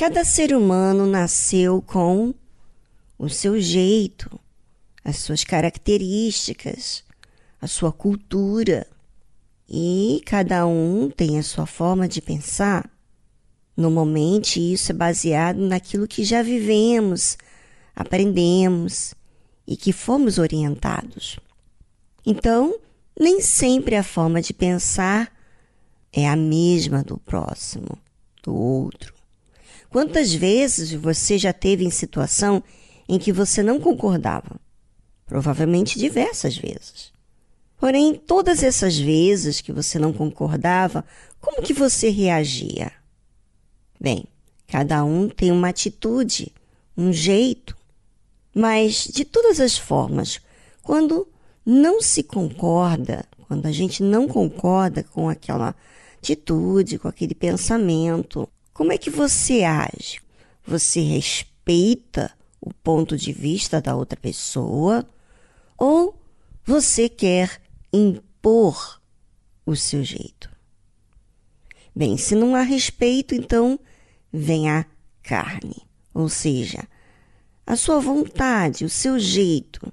Cada ser humano nasceu com o seu jeito, as suas características, a sua cultura. E cada um tem a sua forma de pensar. Normalmente, isso é baseado naquilo que já vivemos, aprendemos e que fomos orientados. Então, nem sempre a forma de pensar é a mesma do próximo, do outro. Quantas vezes você já teve em situação em que você não concordava? Provavelmente diversas vezes. Porém, todas essas vezes que você não concordava, como que você reagia? Bem, cada um tem uma atitude, um jeito. Mas, de todas as formas, quando não se concorda, quando a gente não concorda com aquela atitude, com aquele pensamento, como é que você age? Você respeita o ponto de vista da outra pessoa ou você quer impor o seu jeito? Bem, se não há respeito, então vem a carne, ou seja, a sua vontade, o seu jeito.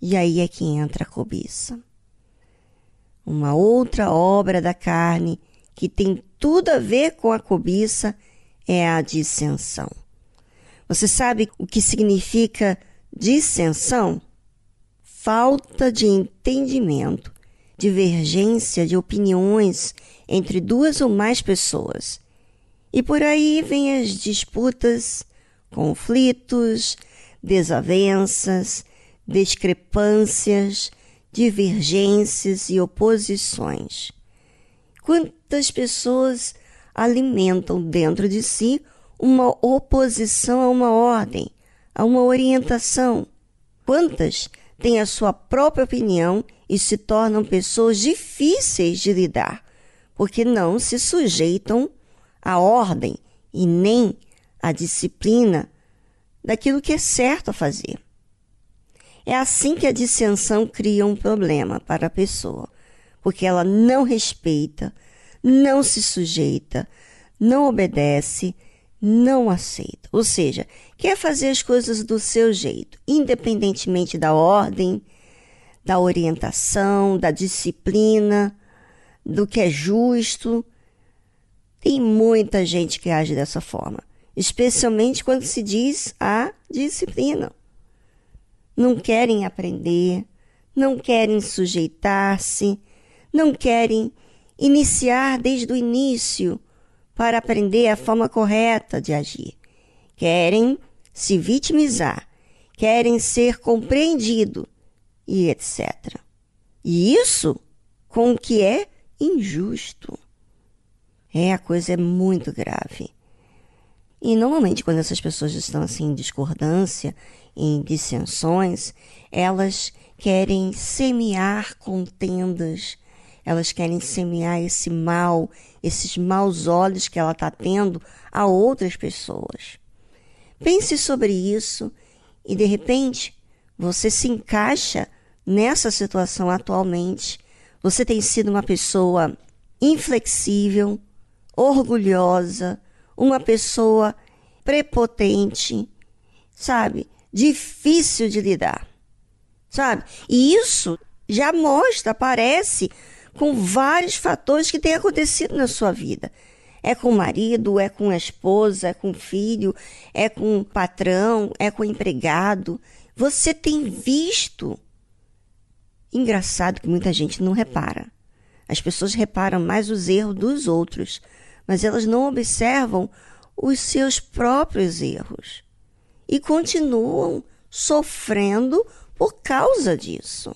E aí é que entra a cobiça. Uma outra obra da carne que tem tudo a ver com a cobiça é a dissensão. Você sabe o que significa dissensão? Falta de entendimento, divergência de opiniões entre duas ou mais pessoas. E por aí vêm as disputas, conflitos, desavenças, discrepâncias, divergências e oposições. Quantas pessoas alimentam dentro de si uma oposição a uma ordem, a uma orientação? Quantas têm a sua própria opinião e se tornam pessoas difíceis de lidar, porque não se sujeitam à ordem e nem à disciplina daquilo que é certo a fazer. É assim que a dissensão cria um problema para a pessoa, porque ela não respeita, não se sujeita, não obedece, não aceita. Ou seja, quer fazer as coisas do seu jeito, independentemente da ordem, da orientação, da disciplina, do que é justo. Tem muita gente que age dessa forma, especialmente quando se diz a disciplina. Não querem aprender, não querem sujeitar-se, não querem iniciar desde o início para aprender a forma correta de agir. Querem se vitimizar, querem ser compreendido e etc. E isso com o que é injusto. É, a coisa é muito grave. E normalmente, quando essas pessoas estão assim em discordância, em dissensões, elas querem semear contendas, elas querem semear esse mal, esses maus olhos que ela está tendo a outras pessoas. Pense sobre isso e de repente você se encaixa nessa situação atualmente. Você tem sido uma pessoa inflexível, orgulhosa, uma pessoa prepotente, sabe? Difícil de lidar, sabe? E isso já mostra, aparece com vários fatores que têm acontecido na sua vida. É com o marido, é com a esposa, é com o filho, é com o patrão, é com o empregado. Você tem visto. Engraçado que muita gente não repara. As pessoas reparam mais os erros dos outros, mas elas não observam os seus próprios erros e continuam sofrendo por causa disso.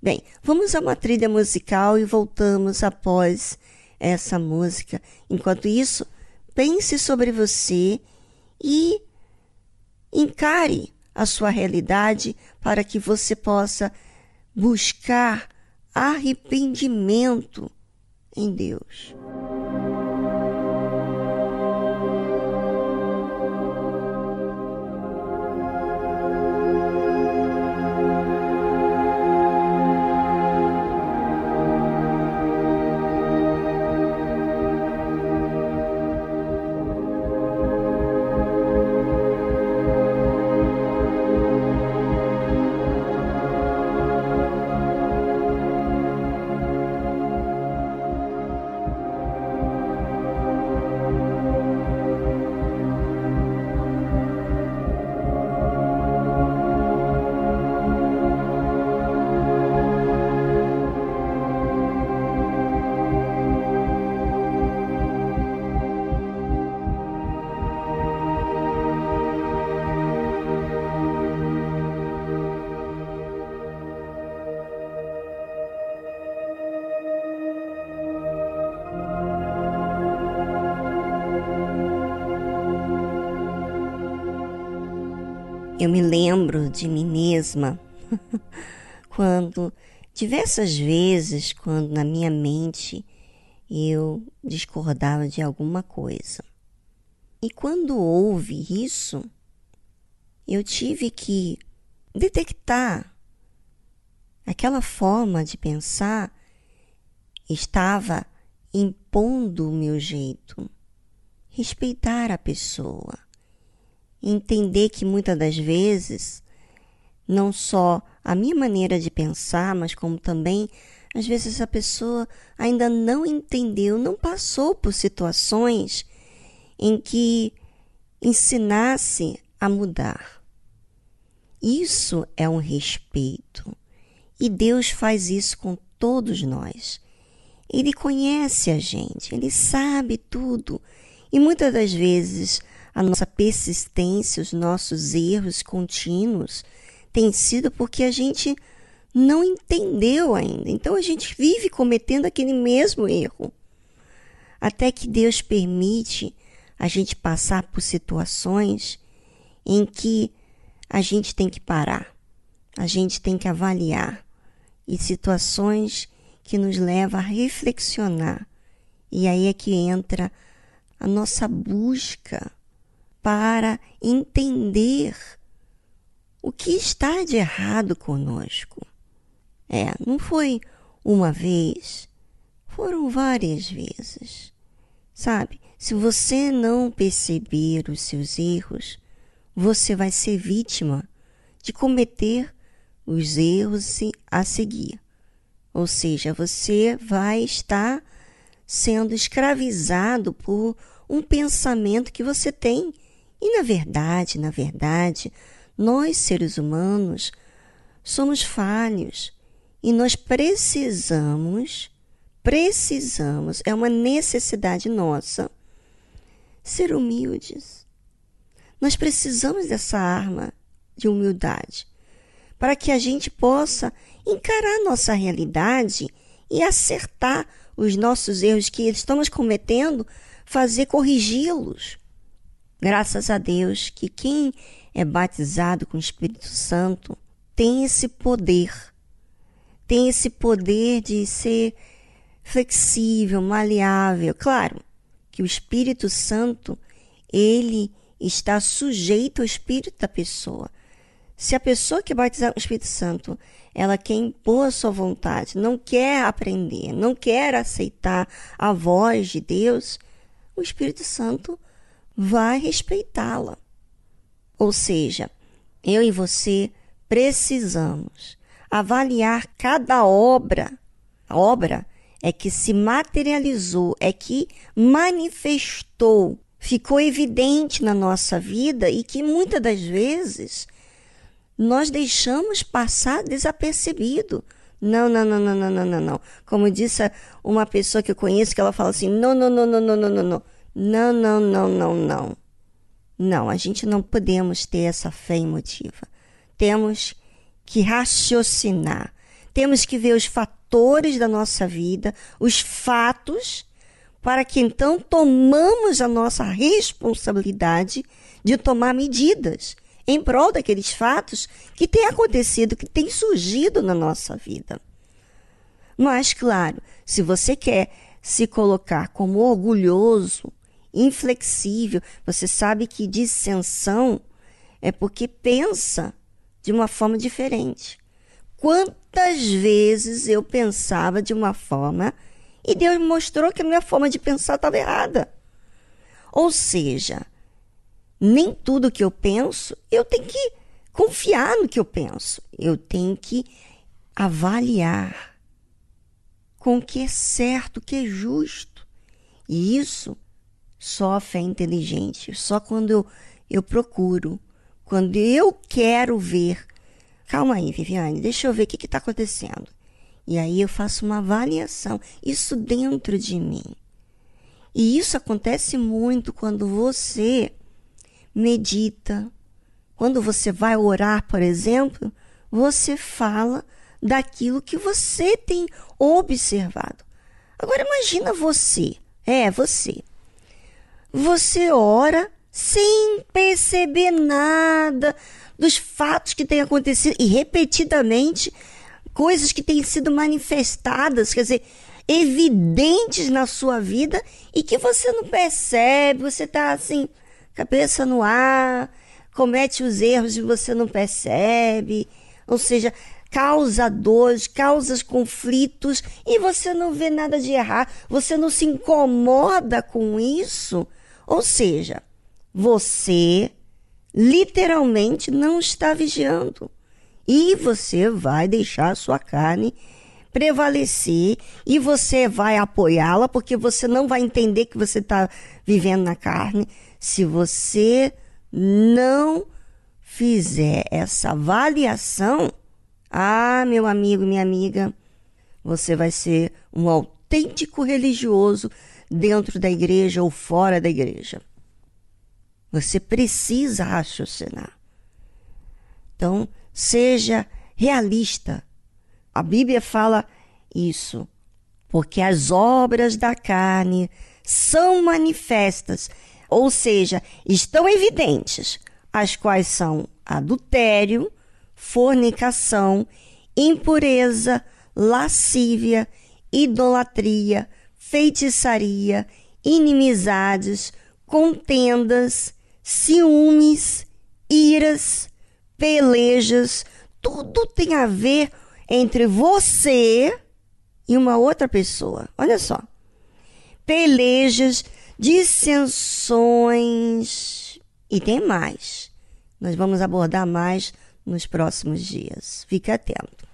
Bem, vamos a uma trilha musical e voltamos após essa música. Enquanto isso, pense sobre você e encare a sua realidade para que você possa buscar arrependimento em Deus. Eu me lembro de mim mesma quando diversas vezes quando na minha mente eu discordava de alguma coisa. E quando houve isso, eu tive que detectar aquela forma de pensar estava impondo o meu jeito. Respeitar a pessoa. Entender que muitas das vezes, não só a minha maneira de pensar, mas como também, às vezes, a pessoa ainda não entendeu, não passou por situações em que ensinasse a mudar. Isso é um respeito. E Deus faz isso com todos nós. Ele conhece a gente, ele sabe tudo. E muitas das vezes a nossa persistência, os nossos erros contínuos tem sido porque a gente não entendeu ainda. Então a gente vive cometendo aquele mesmo erro. Até que Deus permite a gente passar por situações em que a gente tem que parar, a gente tem que avaliar e situações que nos leva a reflexionar. E aí é que entra a nossa busca para entender o que está de errado conosco. É, não foi uma vez, foram várias vezes. Sabe, se você não perceber os seus erros, você vai ser vítima de cometer os erros a seguir. Ou seja, você vai estar sendo escravizado por um pensamento que você tem. E na verdade, na verdade, nós seres humanos somos falhos e nós precisamos, precisamos, é uma necessidade nossa, ser humildes. Nós precisamos dessa arma de humildade para que a gente possa encarar nossa realidade e acertar os nossos erros que estamos cometendo, fazer corrigi-los. Graças a Deus que quem é batizado com o Espírito Santo tem esse poder, tem esse poder de ser flexível, maleável. Claro que o Espírito Santo, ele está sujeito ao espírito da pessoa. Se a pessoa que é batizada com o Espírito Santo, ela quer impor a sua vontade, não quer aprender, não quer aceitar a voz de Deus, o Espírito Santo vai respeitá-la. Ou seja, eu e você precisamos avaliar cada obra. A obra é que se materializou, é que manifestou, ficou evidente na nossa vida e que muitas das vezes nós deixamos passar desapercebido. Não, não, não, não, não, não, não, não. Como disse uma pessoa que eu conheço, que ela fala assim: não, não, não, não, não, não, não, não. Não, não, não, não, não. Não, a gente não podemos ter essa fé emotiva. Temos que raciocinar. Temos que ver os fatores da nossa vida, os fatos, para que então tomamos a nossa responsabilidade de tomar medidas em prol daqueles fatos que têm acontecido, que têm surgido na nossa vida. Mas, claro, se você quer se colocar como orgulhoso, inflexível, você sabe que dissensão é porque pensa de uma forma diferente. Quantas vezes eu pensava de uma forma e Deus mostrou que a minha forma de pensar estava errada. Ou seja, nem tudo que eu penso, eu tenho que confiar no que eu penso. Eu tenho que avaliar com o que é certo, o que é justo. E isso só a fé inteligente, só quando eu, eu procuro, quando eu quero ver. Calma aí, Viviane, deixa eu ver o que está acontecendo. E aí eu faço uma avaliação, isso dentro de mim. E isso acontece muito quando você medita. Quando você vai orar, por exemplo, você fala daquilo que você tem observado. Agora imagina você, é você. Você ora sem perceber nada dos fatos que têm acontecido e repetidamente coisas que têm sido manifestadas, quer dizer, evidentes na sua vida e que você não percebe, você está assim, cabeça no ar, comete os erros e você não percebe, ou seja, causa dores, causa conflitos e você não vê nada de errar, você não se incomoda com isso. Ou seja, você literalmente não está vigiando. E você vai deixar a sua carne prevalecer e você vai apoiá-la, porque você não vai entender que você está vivendo na carne se você não fizer essa avaliação. Ah, meu amigo, minha amiga, você vai ser um autêntico religioso dentro da igreja ou fora da igreja. Você precisa raciocinar. Então, seja realista. A Bíblia fala isso, porque as obras da carne são manifestas, ou seja, estão evidentes, as quais são adultério, fornicação, impureza, lascívia, idolatria, feitiçaria, inimizades, contendas, ciúmes, iras, pelejas, tudo tem a ver entre você e uma outra pessoa. Olha só. Pelejas, dissensões e tem mais. Nós vamos abordar mais nos próximos dias. Fique atento.